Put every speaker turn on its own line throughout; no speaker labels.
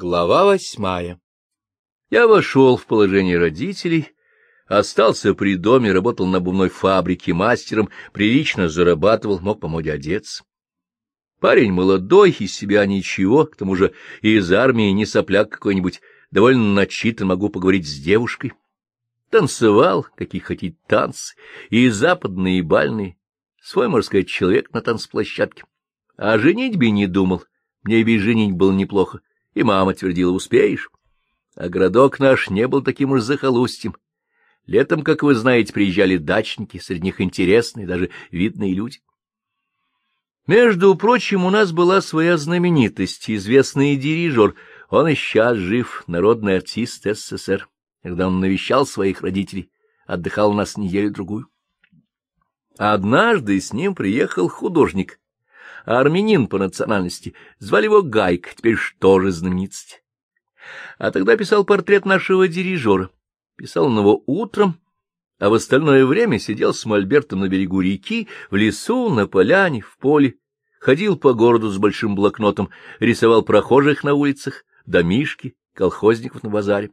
Глава восьмая Я вошел в положение родителей, остался при доме, работал на обувной фабрике мастером, прилично зарабатывал, мог помочь одеться. Парень молодой, из себя ничего, к тому же и из армии не сопляк какой-нибудь, довольно начитан, могу поговорить с девушкой. Танцевал, какие хотите танцы, и западные, и бальные, свой, можно сказать, человек на танцплощадке. А женитьбе не думал, мне ведь женить было неплохо и мама твердила, успеешь. А городок наш не был таким уж захолустьем. Летом, как вы знаете, приезжали дачники, среди них интересные, даже видные люди. Между прочим, у нас была своя знаменитость, известный дирижер. Он и сейчас жив, народный артист СССР. Когда он навещал своих родителей, отдыхал у нас неделю-другую. Однажды с ним приехал художник, армянин по национальности, звали его Гайк, теперь что же знаменитость. А тогда писал портрет нашего дирижера. Писал он его утром, а в остальное время сидел с мольбертом на берегу реки, в лесу, на поляне, в поле, ходил по городу с большим блокнотом, рисовал прохожих на улицах, домишки, колхозников на базаре.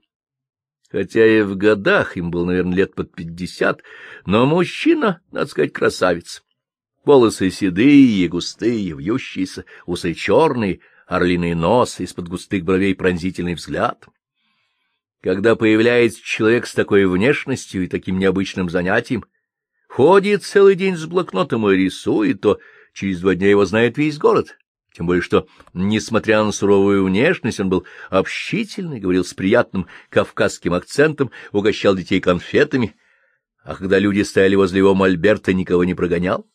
Хотя и в годах им был, наверное, лет под пятьдесят, но мужчина, надо сказать, красавец. Волосы седые, густые, вьющиеся, усы черные, орлиный нос, из-под густых бровей пронзительный взгляд. Когда появляется человек с такой внешностью и таким необычным занятием, ходит целый день с блокнотом и рисует, то через два дня его знает весь город. Тем более, что, несмотря на суровую внешность, он был общительный, говорил с приятным кавказским акцентом, угощал детей конфетами, а когда люди стояли возле его мольберта, никого не прогонял.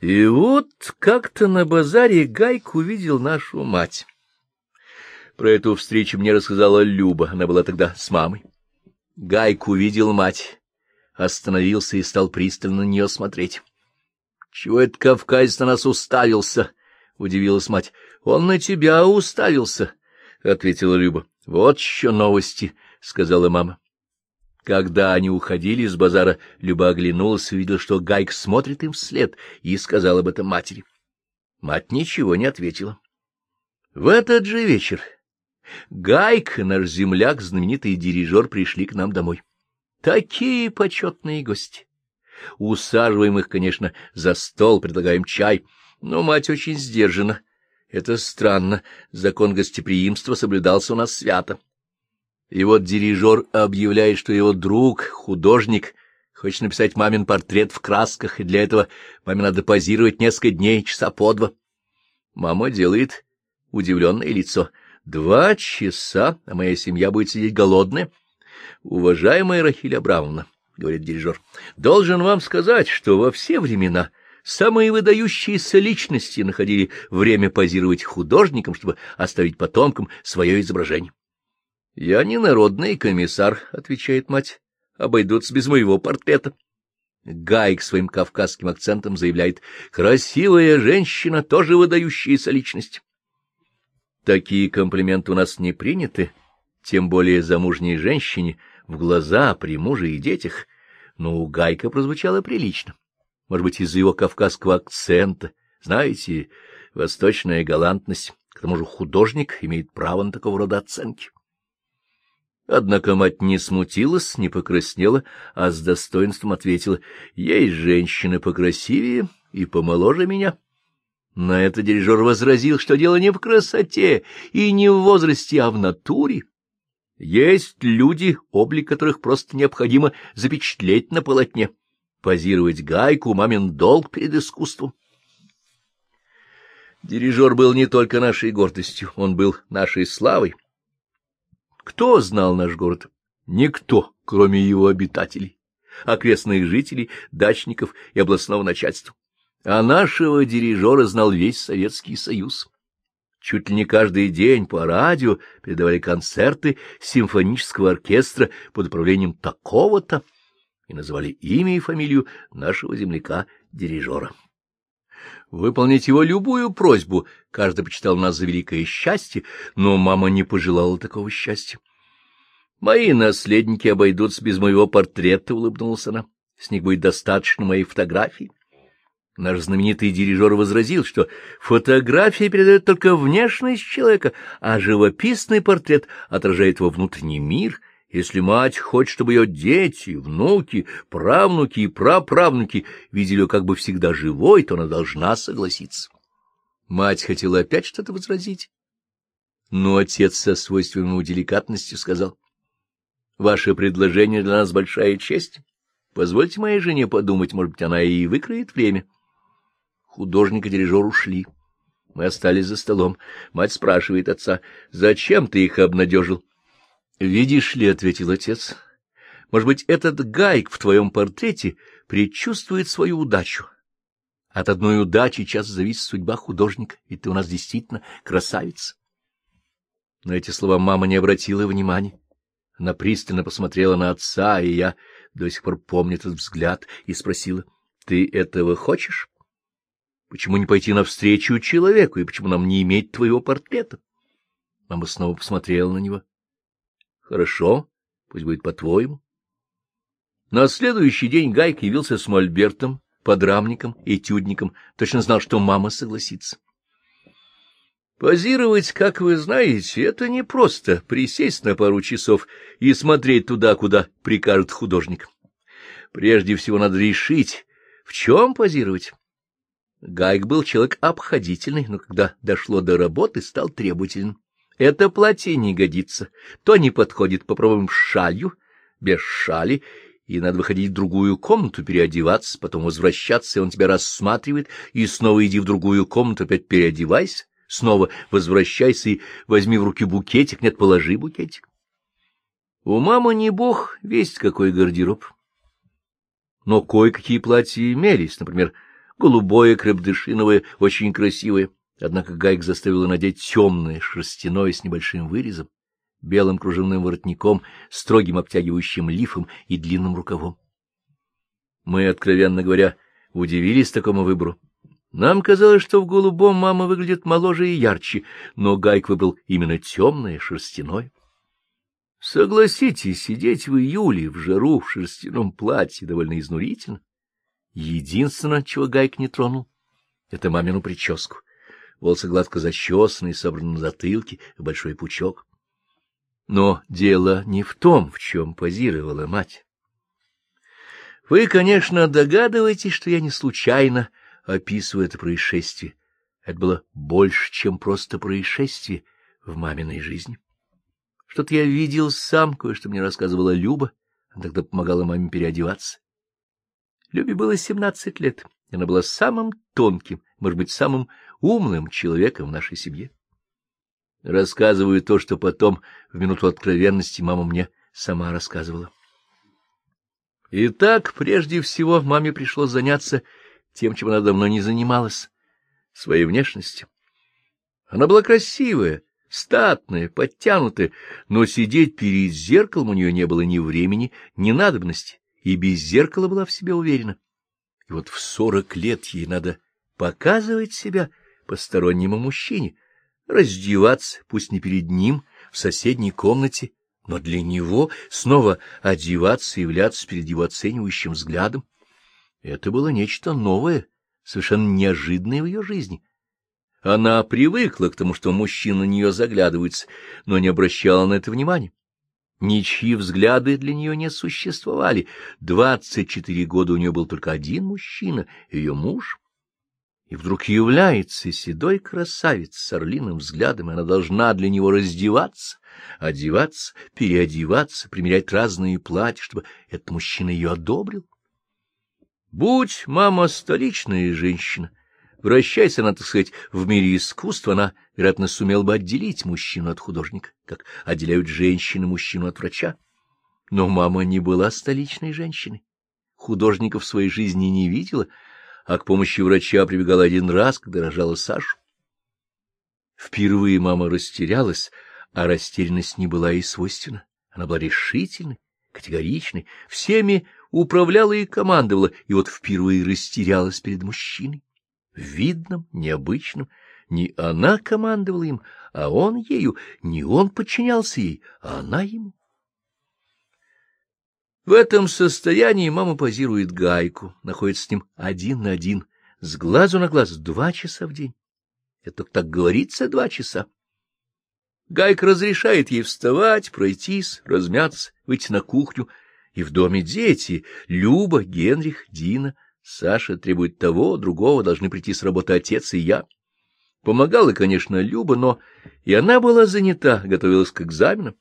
И вот как-то на базаре Гайк увидел нашу мать. Про эту встречу мне рассказала Люба, она была тогда с мамой. Гайк увидел мать, остановился и стал пристально на нее смотреть. — Чего этот кавказец на нас уставился? — удивилась мать. — Он на тебя уставился, — ответила Люба. — Вот еще новости, — сказала мама. Когда они уходили с базара, Люба оглянулась и увидела, что Гайк смотрит им вслед, и сказала об этом матери. Мать ничего не ответила. В этот же вечер Гайк, наш земляк, знаменитый дирижер, пришли к нам домой. Такие почетные гости. Усаживаем их, конечно, за стол, предлагаем чай, но мать очень сдержана. Это странно, закон гостеприимства соблюдался у нас свято. И вот дирижер объявляет, что его друг, художник, хочет написать мамин портрет в красках, и для этого маме надо позировать несколько дней, часа по два. Мама делает удивленное лицо. Два часа, а моя семья будет сидеть голодная. Уважаемая Рахиль Абрамовна, — говорит дирижер, — должен вам сказать, что во все времена самые выдающиеся личности находили время позировать художникам, чтобы оставить потомкам свое изображение. — Я не народный комиссар, — отвечает мать, — обойдутся без моего портрета. Гайк своим кавказским акцентом заявляет, — красивая женщина, тоже выдающаяся личность. Такие комплименты у нас не приняты, тем более замужней женщине, в глаза при муже и детях, но у Гайка прозвучало прилично. Может быть, из-за его кавказского акцента, знаете, восточная галантность, к тому же художник имеет право на такого рода оценки. Однако мать не смутилась, не покраснела, а с достоинством ответила, «Есть женщины покрасивее и помоложе меня». На это дирижер возразил, что дело не в красоте и не в возрасте, а в натуре. Есть люди, облик которых просто необходимо запечатлеть на полотне, позировать гайку, мамин долг перед искусством. Дирижер был не только нашей гордостью, он был нашей славой. Кто знал наш город? Никто, кроме его обитателей, окрестных жителей, дачников и областного начальства. А нашего дирижера знал весь Советский Союз. Чуть ли не каждый день по радио передавали концерты симфонического оркестра под управлением такого-то и называли имя и фамилию нашего земляка-дирижера. Выполнить его любую просьбу каждый почитал нас за великое счастье, но мама не пожелала такого счастья. Мои наследники обойдутся без моего портрета, — улыбнулась она. С них будет достаточно моей фотографии. Наш знаменитый дирижер возразил, что фотография передает только внешность человека, а живописный портрет отражает его внутренний мир. Если мать хочет, чтобы ее дети, внуки, правнуки и праправнуки видели ее как бы всегда живой, то она должна согласиться. Мать хотела опять что-то возразить, но отец со свойственной ему деликатностью сказал, — Ваше предложение для нас большая честь. Позвольте моей жене подумать, может быть, она и выкроет время. — Художник и дирижер ушли. Мы остались за столом. Мать спрашивает отца, «Зачем ты их обнадежил?» «Видишь ли», — ответил отец, — «может быть, этот гайк в твоем портрете предчувствует свою удачу. От одной удачи часто зависит судьба художника, ведь ты у нас действительно красавица». На эти слова мама не обратила внимания. Она пристально посмотрела на отца, и я до сих пор помню этот взгляд, и спросила, «Ты этого хочешь?» Почему не пойти навстречу человеку, и почему нам не иметь твоего портрета? Мама снова посмотрела на него. — Хорошо, пусть будет по-твоему. На следующий день Гайк явился с Мольбертом, подрамником, этюдником, точно знал, что мама согласится. Позировать, как вы знаете, это не просто присесть на пару часов и смотреть туда, куда прикажет художник. Прежде всего надо решить, в чем позировать. Гайк был человек обходительный, но когда дошло до работы, стал требователен. Это платье не годится, то не подходит, попробуем шалью, без шали, и надо выходить в другую комнату, переодеваться, потом возвращаться, и он тебя рассматривает, и снова иди в другую комнату, опять переодевайся, снова возвращайся и возьми в руки букетик, нет, положи букетик. У мамы не бог, весть какой гардероб. Но кое-какие платья имелись, например, голубое, крепдышиновое, очень красивое. Однако Гайк заставила надеть темное, шерстяное с небольшим вырезом, белым кружевным воротником, строгим обтягивающим лифом и длинным рукавом. Мы, откровенно говоря, удивились такому выбору. Нам казалось, что в голубом мама выглядит моложе и ярче, но Гайк выбрал именно темное, шерстяное. Согласитесь, сидеть в июле в жару в шерстяном платье довольно изнурительно. Единственное, чего Гайк не тронул, — это мамину прическу. Волосы гладко зачесанные, собраны на затылке, в большой пучок. Но дело не в том, в чем позировала мать. Вы, конечно, догадываетесь, что я не случайно описываю это происшествие. Это было больше, чем просто происшествие в маминой жизни. Что-то я видел сам, кое-что мне рассказывала Люба, она тогда помогала маме переодеваться. Любе было семнадцать лет, и она была самым тонким, может быть, самым умным человеком в нашей семье. Рассказываю то, что потом, в минуту откровенности, мама мне сама рассказывала. Итак, прежде всего, маме пришлось заняться тем, чем она давно не занималась — своей внешностью. Она была красивая, статная, подтянутая, но сидеть перед зеркалом у нее не было ни времени, ни надобности и без зеркала была в себе уверена. И вот в сорок лет ей надо показывать себя постороннему мужчине, раздеваться, пусть не перед ним, в соседней комнате, но для него снова одеваться и являться перед его оценивающим взглядом. Это было нечто новое, совершенно неожиданное в ее жизни. Она привыкла к тому, что мужчины на нее заглядываются, но не обращала на это внимания. Ничьи взгляды для нее не существовали. Двадцать четыре года у нее был только один мужчина, ее муж. И вдруг является седой красавец с орлиным взглядом, и она должна для него раздеваться, одеваться, переодеваться, примерять разные платья, чтобы этот мужчина ее одобрил. Будь мама столичная женщина, Вращаясь она, так сказать, в мире искусства, она, вероятно, сумела бы отделить мужчину от художника, как отделяют женщины мужчину от врача. Но мама не была столичной женщиной. Художников в своей жизни не видела, а к помощи врача прибегала один раз, когда рожала Сашу. Впервые мама растерялась, а растерянность не была ей свойственна. Она была решительной, категоричной, всеми управляла и командовала, и вот впервые растерялась перед мужчиной видном, необычном. Не она командовала им, а он ею, не он подчинялся ей, а она ему. В этом состоянии мама позирует гайку, находится с ним один на один, с глазу на глаз два часа в день. Это так говорится два часа. Гайк разрешает ей вставать, пройтись, размяться, выйти на кухню. И в доме дети — Люба, Генрих, Дина. Саша требует того, другого, должны прийти с работы отец и я. Помогала, конечно, Люба, но и она была занята, готовилась к экзаменам.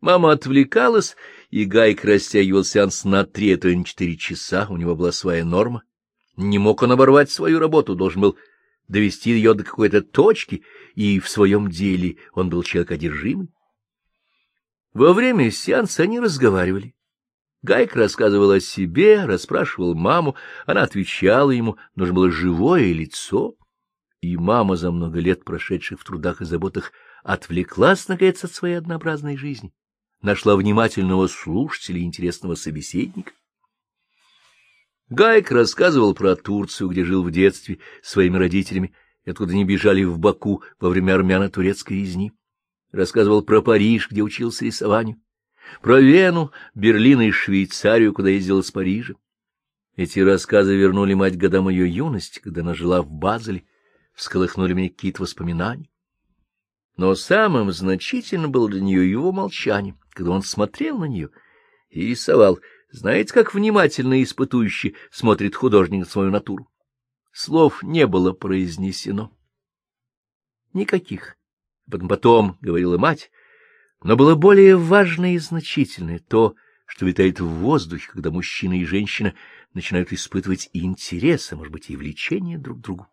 Мама отвлекалась, и Гайк растягивал сеанс на три, а то на четыре часа, у него была своя норма. Не мог он оборвать свою работу, должен был довести ее до какой-то точки, и в своем деле он был человек одержимый. Во время сеанса они разговаривали. Гайк рассказывал о себе, расспрашивал маму, она отвечала ему, нужно было живое лицо. И мама, за много лет прошедших в трудах и заботах, отвлеклась, наконец, от своей однообразной жизни нашла внимательного слушателя и интересного собеседника. Гайк рассказывал про Турцию, где жил в детстве своими родителями, и откуда они бежали в Баку во время армяно-турецкой резни. Рассказывал про Париж, где учился рисованию, про Вену, Берлин и Швейцарию, куда ездил из Парижа. Эти рассказы вернули мать годам ее юности, когда она жила в Базеле, всколыхнули мне какие-то воспоминания. Но самым значительным было для нее его молчание когда он смотрел на нее и рисовал. Знаете, как внимательно и испытующе смотрит художник свою натуру? Слов не было произнесено. Никаких. Потом, потом говорила мать, но было более важное и значительное то, что витает в воздухе, когда мужчина и женщина начинают испытывать и интерес, а может быть, и влечение друг к другу.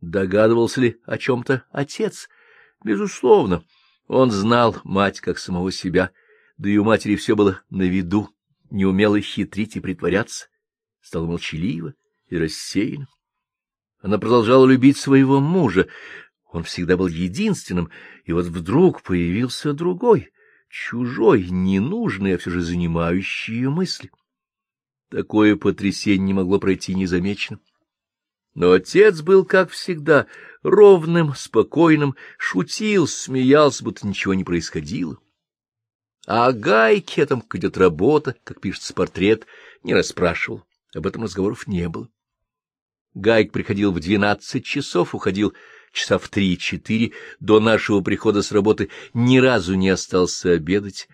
Догадывался ли о чем-то отец? Безусловно. Он знал мать как самого себя, да и у матери все было на виду, не умела хитрить и притворяться, стала молчалива и рассеяна. Она продолжала любить своего мужа, он всегда был единственным, и вот вдруг появился другой, чужой, ненужный, а все же занимающий ее мысли. Такое потрясение не могло пройти незамеченным. Но отец был, как всегда, ровным, спокойным, шутил, смеялся, будто ничего не происходило. А о Гайке, там, как идет работа, как пишется портрет, не расспрашивал. Об этом разговоров не было. Гайк приходил в двенадцать часов, уходил часа в три-четыре. До нашего прихода с работы ни разу не остался обедать.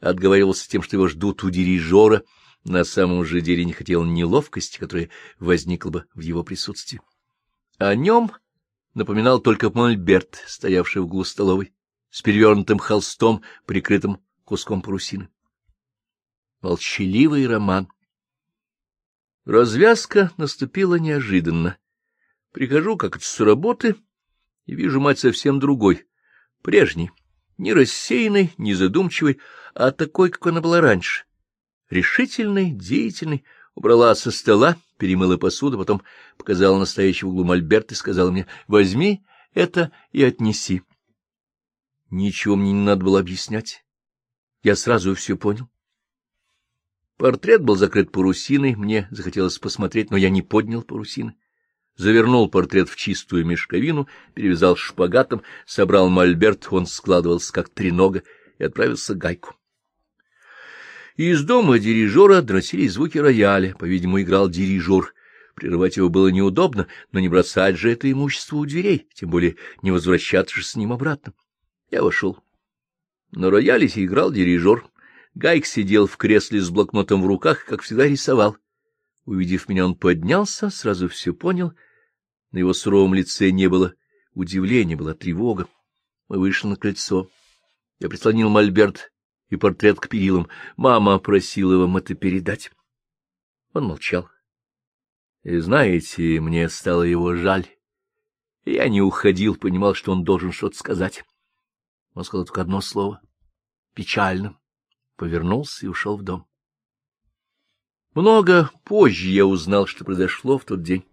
Отговаривался тем, что его ждут у дирижера — на самом же деле не хотел неловкости, которая возникла бы в его присутствии. О нем напоминал только мольберт, стоявший в углу столовой, с перевернутым холстом, прикрытым куском парусины. Молчаливый роман. Развязка наступила неожиданно. Прихожу как-то с работы и вижу мать совсем другой, прежней, не рассеянной, не задумчивой, а такой, как она была раньше решительной, деятельной, убрала со стола, перемыла посуду, потом показала настоящий в углу мольберт и сказала мне, возьми это и отнеси. Ничего мне не надо было объяснять. Я сразу все понял. Портрет был закрыт парусиной, мне захотелось посмотреть, но я не поднял парусины. Завернул портрет в чистую мешковину, перевязал шпагатом, собрал мольберт, он складывался как тренога, и отправился к гайку. Из дома дирижера доносились звуки рояля, по-видимому, играл дирижер. Прерывать его было неудобно, но не бросать же это имущество у дверей, тем более не возвращаться же с ним обратно. Я вошел. На рояле играл дирижер. Гайк сидел в кресле с блокнотом в руках, как всегда рисовал. Увидев меня, он поднялся, сразу все понял. На его суровом лице не было удивления, была тревога. Мы вышли на крыльцо. Я прислонил мольберт и портрет к перилам. Мама просила вам это передать. Он молчал. И знаете, мне стало его жаль. Я не уходил, понимал, что он должен что-то сказать. Он сказал только одно слово. Печально. Повернулся и ушел в дом. Много позже я узнал, что произошло в тот день.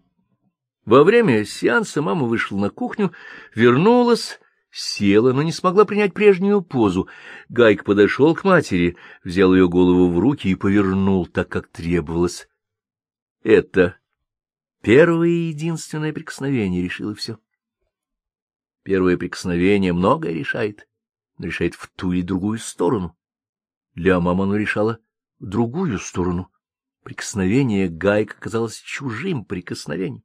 Во время сеанса мама вышла на кухню, вернулась Села, но не смогла принять прежнюю позу. Гайк подошел к матери, взял ее голову в руки и повернул так, как требовалось. Это первое и единственное прикосновение решило все. Первое прикосновение многое решает, но решает в ту или другую сторону. Для мамы оно решало в другую сторону. Прикосновение Гайка казалось чужим прикосновением.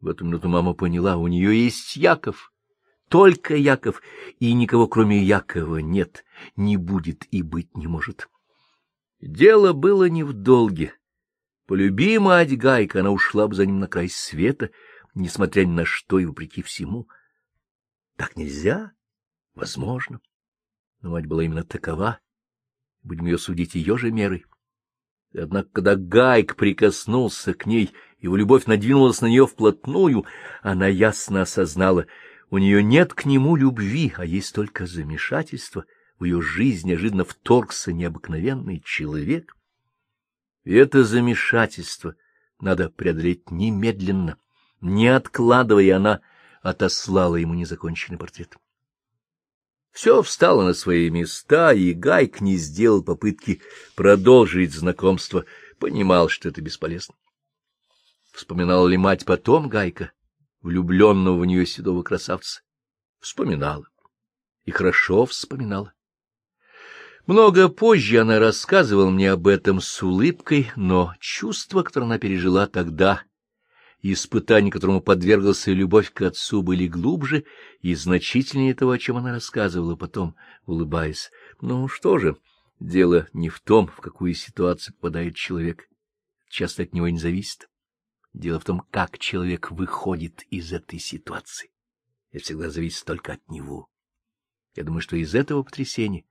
В эту минуту мама поняла, у нее есть Яков, только Яков, и никого кроме Якова нет, не будет и быть не может. Дело было не в долге. Полюби мать Гайка, она ушла бы за ним на край света, несмотря ни на что и вопреки всему. Так нельзя? Возможно. Но мать была именно такова. Будем ее судить ее же мерой. Однако, когда Гайк прикоснулся к ней, его любовь надвинулась на нее вплотную, она ясно осознала, у нее нет к нему любви, а есть только замешательство. В ее жизнь неожиданно вторгся необыкновенный человек. И это замешательство надо преодолеть немедленно. Не откладывая, она отослала ему незаконченный портрет. Все встало на свои места, и Гайк не сделал попытки продолжить знакомство, понимал, что это бесполезно. Вспоминала ли мать потом Гайка, влюбленного в нее седого красавца? Вспоминала. И хорошо вспоминала. Много позже она рассказывала мне об этом с улыбкой, но чувства, которые она пережила тогда, и испытания, которому подверглась ее любовь к отцу, были глубже и значительнее того, о чем она рассказывала потом, улыбаясь. Ну что же, дело не в том, в какую ситуацию попадает человек. Часто от него не зависит. Дело в том, как человек выходит из этой ситуации. Это всегда зависит только от него. Я думаю, что из этого потрясения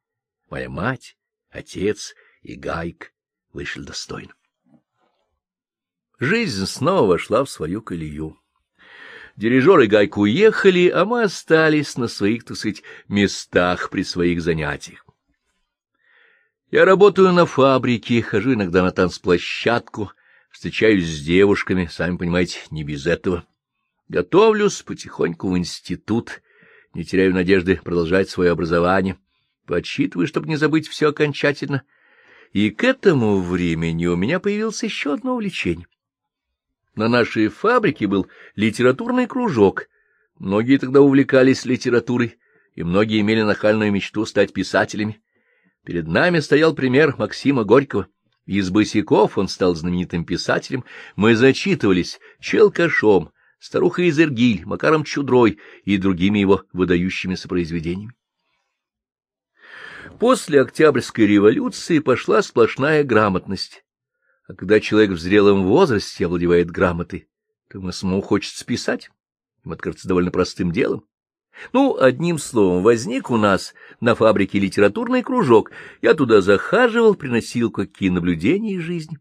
моя мать, отец и Гайк вышли достойно. Жизнь снова вошла в свою колею. Дирижеры Гайк уехали, а мы остались на своих, так сказать, местах при своих занятиях. Я работаю на фабрике, хожу иногда на танцплощадку, встречаюсь с девушками, сами понимаете, не без этого. Готовлюсь потихоньку в институт, не теряю надежды продолжать свое образование, подсчитываю, чтобы не забыть все окончательно. И к этому времени у меня появилось еще одно увлечение. На нашей фабрике был литературный кружок. Многие тогда увлекались литературой, и многие имели нахальную мечту стать писателями. Перед нами стоял пример Максима Горького. Из босиков он стал знаменитым писателем. Мы зачитывались Челкашом, старухой Изергиль, Макаром Чудрой и другими его выдающимися произведениями. После Октябрьской революции пошла сплошная грамотность. А когда человек в зрелом возрасте овладевает грамотой, то ему самому хочется писать. Ему это кажется довольно простым делом. Ну, одним словом, возник у нас на фабрике литературный кружок. Я туда захаживал, приносил какие наблюдения из жизни.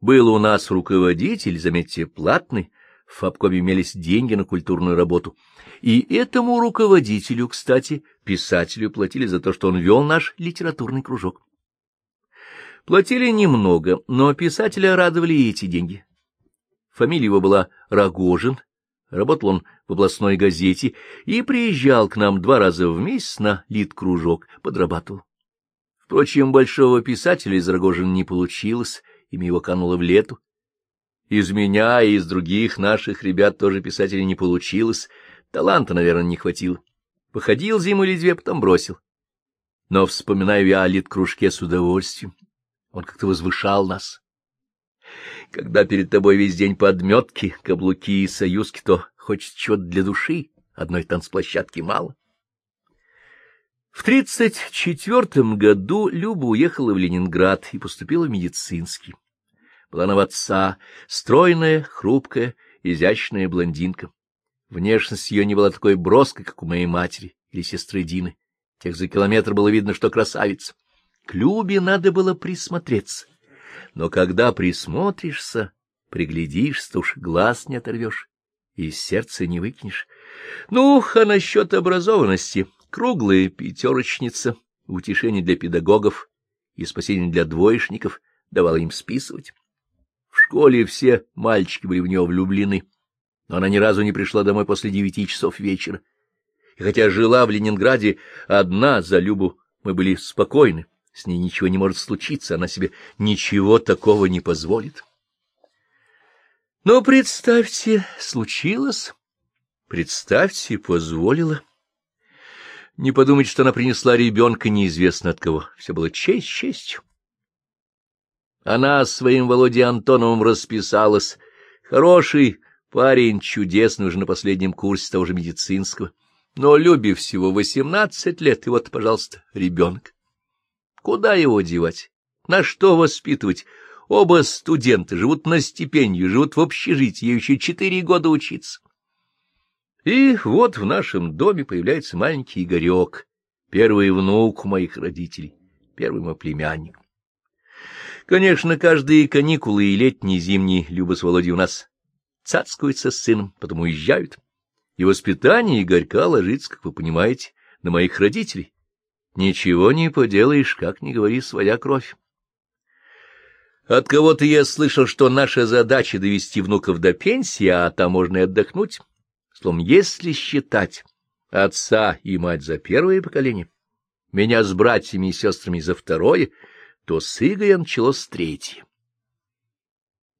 Был у нас руководитель, заметьте, платный, в Фабкоме имелись деньги на культурную работу. И этому руководителю, кстати, писателю, платили за то, что он вел наш литературный кружок. Платили немного, но писателя радовали и эти деньги. Фамилия его была Рогожин, работал он в областной газете и приезжал к нам два раза в месяц на литкружок, подрабатывал. Впрочем, большого писателя из Рогожина не получилось, имя его кануло в лету. Из меня и из других наших ребят тоже писателя не получилось, таланта, наверное, не хватило. Походил зиму или две, потом бросил. Но вспоминаю я о литкружке с удовольствием. Он как-то возвышал нас. Когда перед тобой весь день подметки, каблуки и союзки, то хочется чего-то для души, одной танцплощадки мало. В тридцать четвертом году Люба уехала в Ленинград и поступила в медицинский. Была она в отца, стройная, хрупкая, изящная блондинка. Внешность ее не была такой броской, как у моей матери или сестры Дины. Тех за километр было видно, что красавица. К Любе надо было присмотреться. Но когда присмотришься, приглядишься, уж глаз не оторвешь и из сердца не выкинешь. Ну, а насчет образованности — круглая пятерочница, утешение для педагогов и спасение для двоечников давала им списывать. В школе все мальчики были в нее влюблены, но она ни разу не пришла домой после девяти часов вечера. И хотя жила в Ленинграде одна за Любу, мы были спокойны. С ней ничего не может случиться, она себе ничего такого не позволит. Но представьте, случилось, представьте, позволила. Не подумайте, что она принесла ребенка неизвестно от кого. Все было честь честью. Она своим Володей Антоновым расписалась. Хороший парень, чудесный, уже на последнем курсе того же медицинского. Но Любе всего восемнадцать лет, и вот, пожалуйста, ребенок. Куда его девать? На что воспитывать? Оба студенты живут на стипендию, живут в общежитии, еще четыре года учиться. И вот в нашем доме появляется маленький Игорек, первый внук моих родителей, первый мой племянник. Конечно, каждые каникулы и летние, и зимние Люба с Володей у нас цацкаются с сыном, потом уезжают. И воспитание Игорька ложится, как вы понимаете, на моих родителей. Ничего не поделаешь, как не говори, своя кровь. От кого-то я слышал, что наша задача — довести внуков до пенсии, а там можно и отдохнуть. Словом, если считать отца и мать за первое поколение, меня с братьями и сестрами за второе, то с Игорем началось с третье.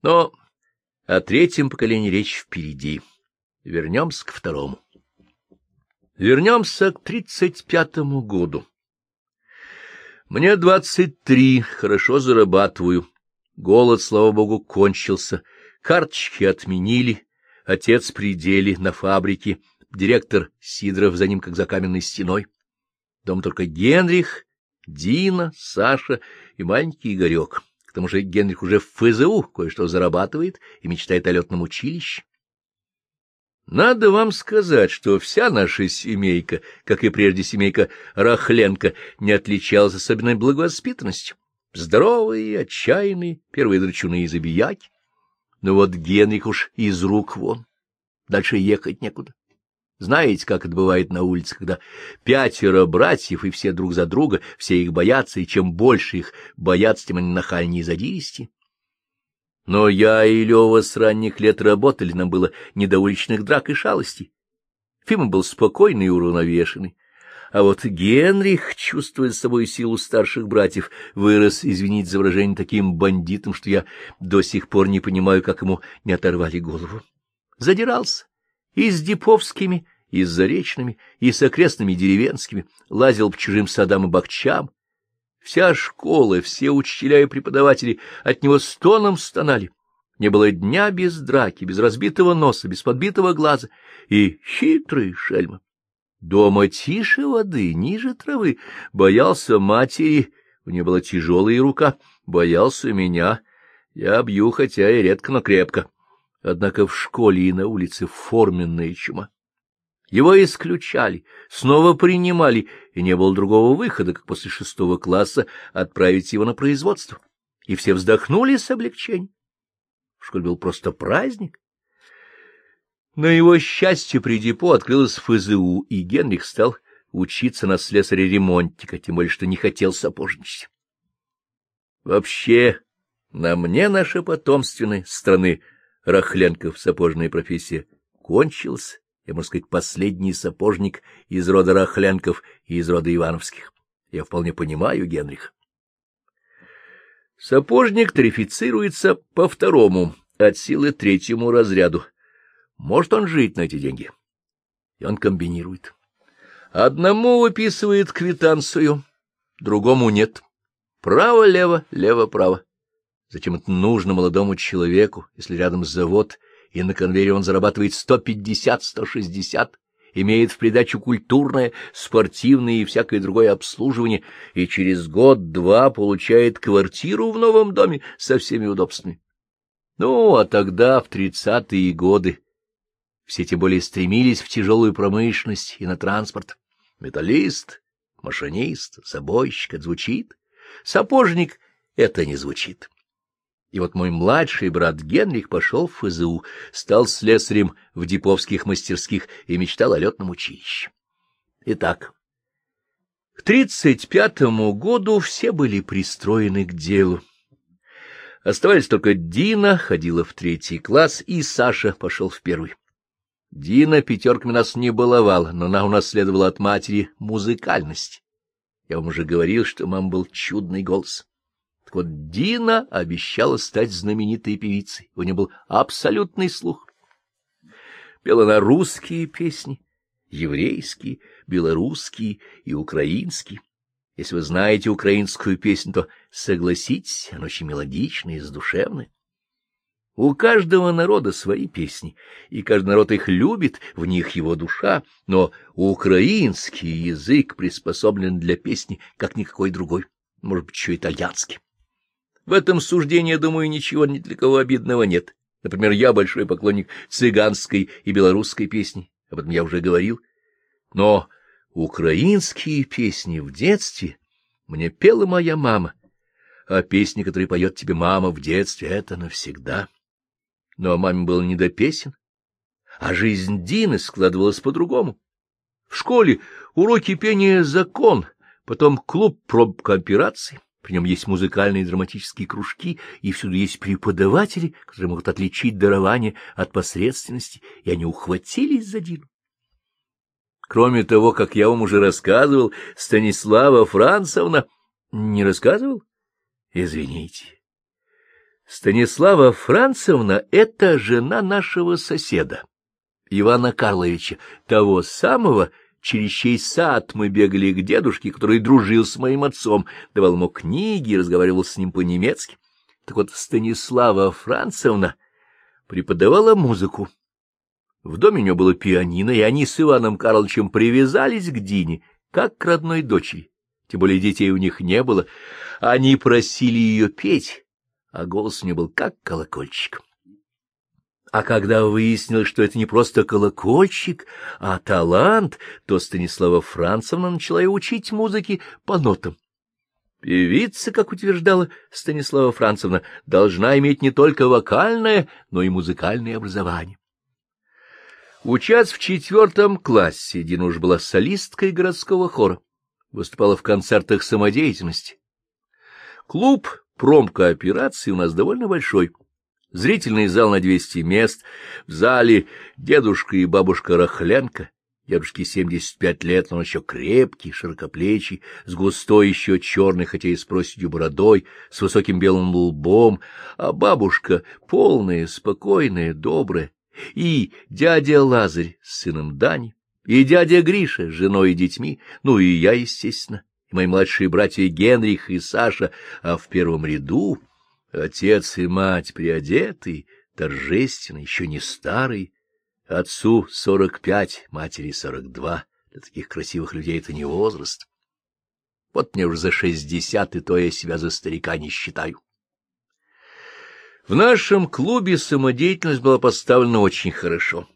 Но о третьем поколении речь впереди. Вернемся к второму. Вернемся к тридцать пятому году. Мне двадцать три, хорошо зарабатываю. Голод, слава богу, кончился. Карточки отменили, отец при на фабрике, директор Сидоров за ним как за каменной стеной. Дом только Генрих, Дина, Саша и маленький Игорек. К тому же Генрих уже в ФЗУ кое-что зарабатывает и мечтает о летном училище. Надо вам сказать, что вся наша семейка, как и прежде семейка Рахленко, не отличалась особенной благовоспитанностью. Здоровые, отчаянные, первые драчуны и забияки. Но вот Генрих уж из рук вон. Дальше ехать некуда. Знаете, как это бывает на улице, когда пятеро братьев, и все друг за друга, все их боятся, и чем больше их боятся, тем они нахальнее и задиристи. Но я и Лева с ранних лет работали, нам было не до уличных драк и шалостей. Фима был спокойный и уравновешенный. А вот Генрих, чувствуя собой силу старших братьев, вырос, извините за выражение, таким бандитом, что я до сих пор не понимаю, как ему не оторвали голову. Задирался и с Диповскими, и с Заречными, и с окрестными деревенскими, лазил по чужим садам и бахчам. Вся школа, все учителя и преподаватели от него стоном стонали. Не было дня без драки, без разбитого носа, без подбитого глаза. И хитрый шельма. Дома тише воды, ниже травы. Боялся матери, у нее была тяжелая рука. Боялся меня. Я бью, хотя и редко, но крепко. Однако в школе и на улице форменная чума. Его исключали, снова принимали, и не было другого выхода, как после шестого класса отправить его на производство. И все вздохнули с облегчением. В школе был просто праздник. На его счастье при депо открылась ФЗУ, и Генрих стал учиться на слесаря-ремонтника, тем более что не хотел сапожничать. Вообще, на мне наша потомственная страны Рахленков сапожная профессия кончилась я, можно сказать, последний сапожник из рода Рахлянков и из рода Ивановских. Я вполне понимаю Генрих. Сапожник тарифицируется по второму, от силы третьему разряду. Может он жить на эти деньги? И он комбинирует. Одному выписывает квитанцию, другому нет. Право-лево, лево-право. Зачем это нужно молодому человеку, если рядом завод и на конвейере он зарабатывает 150-160, имеет в придачу культурное, спортивное и всякое другое обслуживание, и через год-два получает квартиру в новом доме со всеми удобствами. Ну, а тогда, в тридцатые годы, все тем более стремились в тяжелую промышленность и на транспорт. Металлист, машинист, забойщик — это звучит. Сапожник — это не звучит. И вот мой младший брат Генрих пошел в ФЗУ, стал слесарем в диповских мастерских и мечтал о летном училище. Итак, к тридцать пятому году все были пристроены к делу. Оставались только Дина, ходила в третий класс, и Саша пошел в первый. Дина пятерками нас не баловала, но она унаследовала от матери музыкальность. Я вам уже говорил, что мам был чудный голос. Так вот, Дина обещала стать знаменитой певицей. У нее был абсолютный слух. Пела на русские песни, еврейские, белорусские и украинские. Если вы знаете украинскую песню, то согласитесь, она очень мелодичная и задушевная. У каждого народа свои песни, и каждый народ их любит, в них его душа, но украинский язык приспособлен для песни, как никакой другой, может быть, еще итальянский. В этом суждении, думаю, ничего ни для кого обидного нет. Например, я большой поклонник цыганской и белорусской песни, об этом я уже говорил. Но украинские песни в детстве мне пела моя мама, а песни, которые поет тебе мама в детстве, — это навсегда. Но маме было не до песен, а жизнь Дины складывалась по-другому. В школе уроки пения — закон, потом клуб проб кооперации, при нем есть музыкальные и драматические кружки, и всюду есть преподаватели, которые могут отличить дарование от посредственности, и они ухватились за Дину. Кроме того, как я вам уже рассказывал, Станислава Францевна... Не рассказывал? Извините. Станислава Францевна — это жена нашего соседа, Ивана Карловича, того самого, через чей сад мы бегали к дедушке, который дружил с моим отцом, давал ему книги и разговаривал с ним по-немецки. Так вот, Станислава Францевна преподавала музыку. В доме у нее было пианино, и они с Иваном Карловичем привязались к Дине, как к родной дочери. Тем более детей у них не было. Они просили ее петь, а голос у нее был как колокольчик. А когда выяснилось, что это не просто колокольчик, а талант, то Станислава Францевна начала ее учить музыке по нотам. Певица, как утверждала Станислава Францевна, должна иметь не только вокальное, но и музыкальное образование. Учась в четвертом классе, Дина уж была солисткой городского хора, выступала в концертах самодеятельности. Клуб промкооперации у нас довольно большой. Зрительный зал на 200 мест, в зале дедушка и бабушка Рахленко, дедушке 75 лет, но он еще крепкий, широкоплечий, с густой еще черной, хотя и с проседью бородой, с высоким белым лбом, а бабушка полная, спокойная, добрая, и дядя Лазарь с сыном Дани, и дядя Гриша с женой и детьми, ну и я, естественно, и мои младшие братья Генрих и Саша, а в первом ряду отец и мать приодетый, торжественно, еще не старый, отцу сорок пять, матери сорок два, для таких красивых людей это не возраст. Вот мне уже за шестьдесят, и то я себя за старика не считаю. В нашем клубе самодеятельность была поставлена очень хорошо.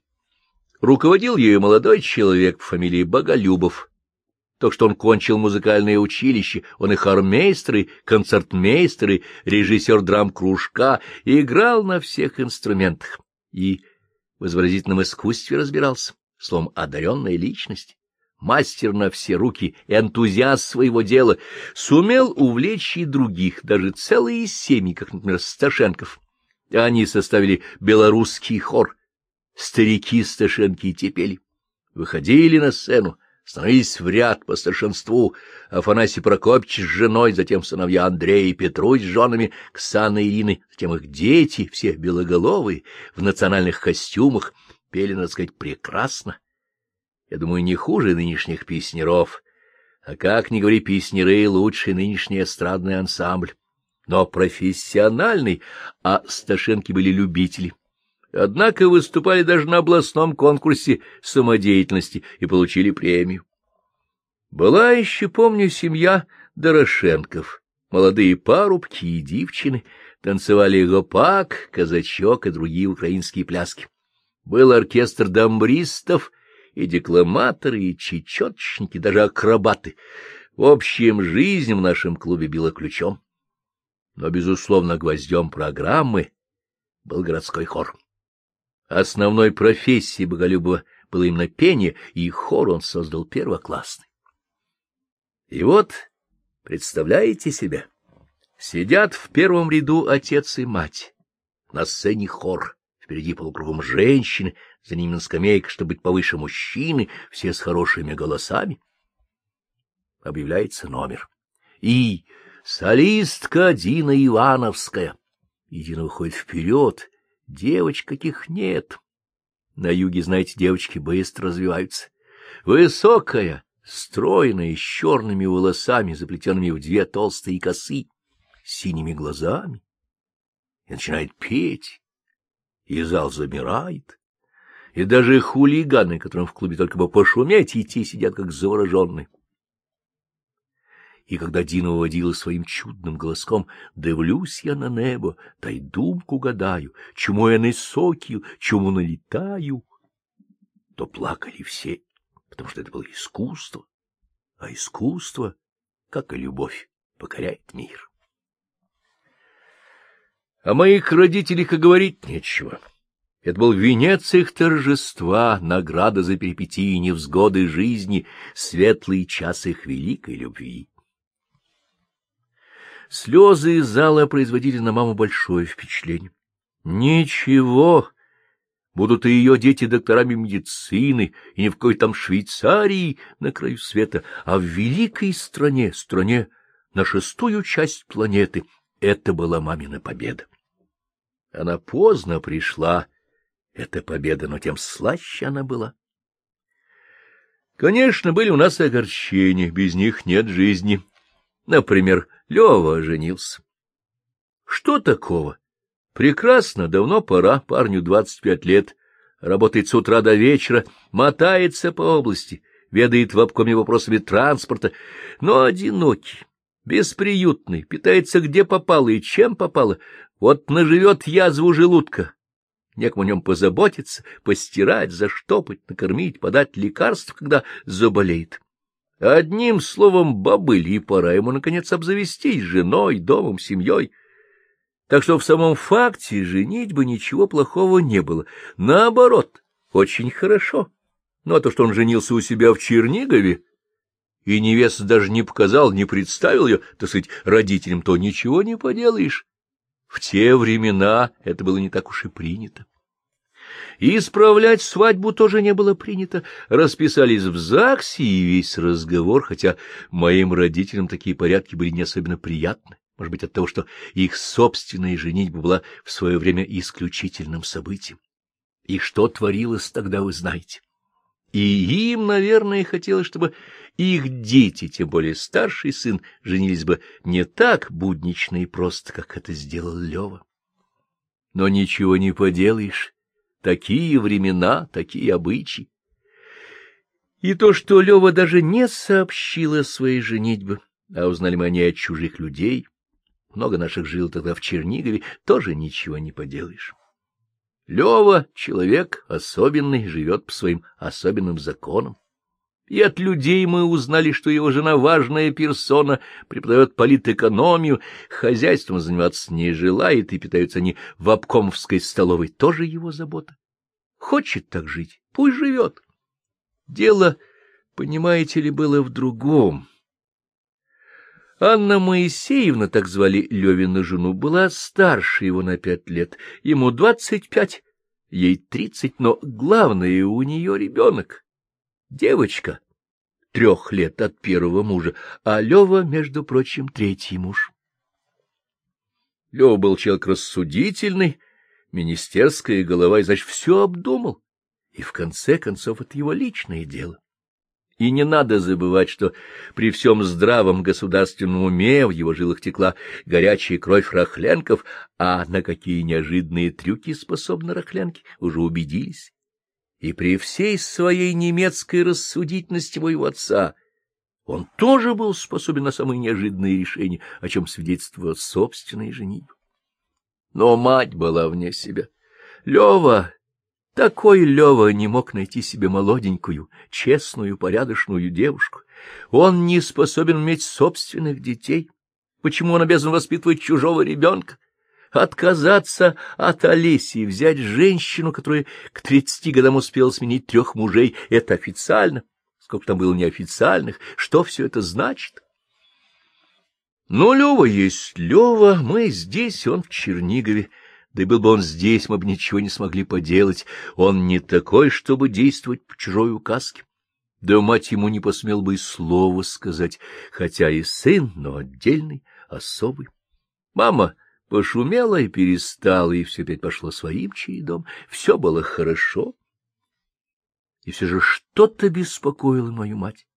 Руководил ею молодой человек по фамилии Боголюбов, то, что он кончил музыкальное училище, он и хормейстер, и концертмейстер, и режиссер драм-кружка, играл на всех инструментах, и в изобразительном искусстве разбирался, словом, одаренная личность, мастер на все руки, энтузиаст своего дела, сумел увлечь и других, даже целые семьи, как, например, Сташенков. Они составили белорусский хор, старики Сташенки и Тепели, выходили на сцену, становились в ряд по старшинству Афанасий Прокопьевич с женой, затем сыновья Андрея и Петрусь с женами, Ксана и Ирины, затем их дети, все белоголовые, в национальных костюмах, пели, надо сказать, прекрасно. Я думаю, не хуже нынешних песнеров, а как ни говори, песнеры — лучший нынешний эстрадный ансамбль, но профессиональный, а Сташенки были любители. Однако выступали даже на областном конкурсе самодеятельности и получили премию. Была еще, помню, семья Дорошенков, молодые парубки и девчины, танцевали гопак, казачок и другие украинские пляски. Был оркестр домбристов и декламаторы, и чечеточники, даже акробаты. В общем, жизнь в нашем клубе била ключом. Но, безусловно, гвоздем программы был городской хор. Основной профессией Боголюбова было именно пение, и хор он создал первоклассный. И вот, представляете себе, сидят в первом ряду отец и мать, на сцене хор, впереди полукругом женщины, за ними на скамейках, чтобы быть повыше мужчины, все с хорошими голосами. Объявляется номер. И солистка Дина Ивановская. И Дина выходит вперед, Девочек каких нет. На юге, знаете, девочки быстро развиваются. Высокая, стройная, с черными волосами, заплетенными в две толстые косы, синими глазами, и начинает петь, и зал замирает, и даже хулиганы, которым в клубе только бы пошуметь идти, сидят как завороженные. И когда Дина уводила своим чудным голоском «Дивлюсь я на небо, та й думку гадаю, чему я несокію, чему налетаю», то плакали все, потому что это было искусство, а искусство, как и любовь, покоряет мир. О моих родителях и говорить нечего. Это был венец их торжества, награда за перипетии невзгоды жизни, светлый час их великой любви. Слезы из зала производили на маму большое впечатление. Ничего, будут и ее дети докторами медицины, и не в какой там Швейцарии на краю света, а в великой стране, стране на шестую часть планеты. Это была мамина победа. Она поздно пришла, эта победа, но тем слаще она была. Конечно, были у нас огорчения, без них нет жизни. Например, Лева женился. Что такого? Прекрасно, давно пора, парню двадцать пять лет, работает с утра до вечера, мотается по области, ведает в обкоме вопросами транспорта, но одинокий, бесприютный, питается где попало и чем попало, вот наживет язву желудка. Некому о нем позаботиться, постирать, заштопать, накормить, подать лекарств, когда заболеет. Одним словом, бабыль, и пора ему, наконец, обзавестись женой, домом, семьей. Так что в самом факте женить бы ничего плохого не было. Наоборот, очень хорошо. Ну, а то, что он женился у себя в Чернигове, и невеста даже не показал, не представил ее, так сказать, родителям, то ничего не поделаешь. В те времена это было не так уж и принято. И исправлять свадьбу тоже не было принято. Расписались в ЗАГСе, и весь разговор, хотя моим родителям такие порядки были не особенно приятны. Может быть, от того, что их собственная женитьба была в свое время исключительным событием. И что творилось тогда, вы знаете. И им, наверное, хотелось, чтобы их дети, тем более старший сын, женились бы не так буднично и просто, как это сделал Лева. Но ничего не поделаешь. Такие времена, такие обычаи. И то, что Лева даже не сообщила своей женитьбе, а узнали мы они от чужих людей, много наших жил тогда в Чернигове, тоже ничего не поделаешь. Лева — человек особенный, живет по своим особенным законам. И от людей мы узнали, что его жена важная персона, преподает политэкономию, хозяйством заниматься не желает, и питаются они в обкомовской столовой, тоже его забота. Хочет так жить, пусть живет. Дело, понимаете ли, было в другом. Анна Моисеевна, так звали Левину жену, была старше его на пять лет, ему двадцать пять, ей тридцать, но главное у нее ребенок девочка трех лет от первого мужа, а Лева, между прочим, третий муж. Лева был человек рассудительный, министерская голова, и, значит, все обдумал. И, в конце концов, это его личное дело. И не надо забывать, что при всем здравом государственном уме в его жилах текла горячая кровь рахленков, а на какие неожиданные трюки способны рахленки, уже убедились и при всей своей немецкой рассудительности моего отца он тоже был способен на самые неожиданные решения, о чем свидетельствовала собственная женитьба. Но мать была вне себя. Лева, такой Лева не мог найти себе молоденькую, честную, порядочную девушку. Он не способен иметь собственных детей. Почему он обязан воспитывать чужого ребенка? Отказаться от Олеси и взять женщину, которая к тридцати годам успела сменить трех мужей, это официально. Сколько там было неофициальных, что все это значит? Ну, Лева есть Лева, мы здесь, он в Чернигове. Да и был бы он здесь, мы бы ничего не смогли поделать. Он не такой, чтобы действовать по чужой указке. Да мать ему не посмел бы и слова сказать, хотя и сын, но отдельный, особый. Мама Пошумело и перестало, и все опять пошло своим чередом. Все было хорошо. И все же что-то беспокоило мою мать.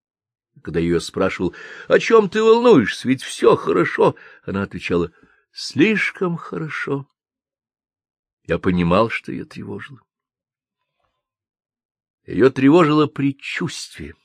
Когда ее спрашивал, о чем ты волнуешься, ведь все хорошо, она отвечала, слишком хорошо. Я понимал, что ее тревожило. Ее тревожило предчувствие.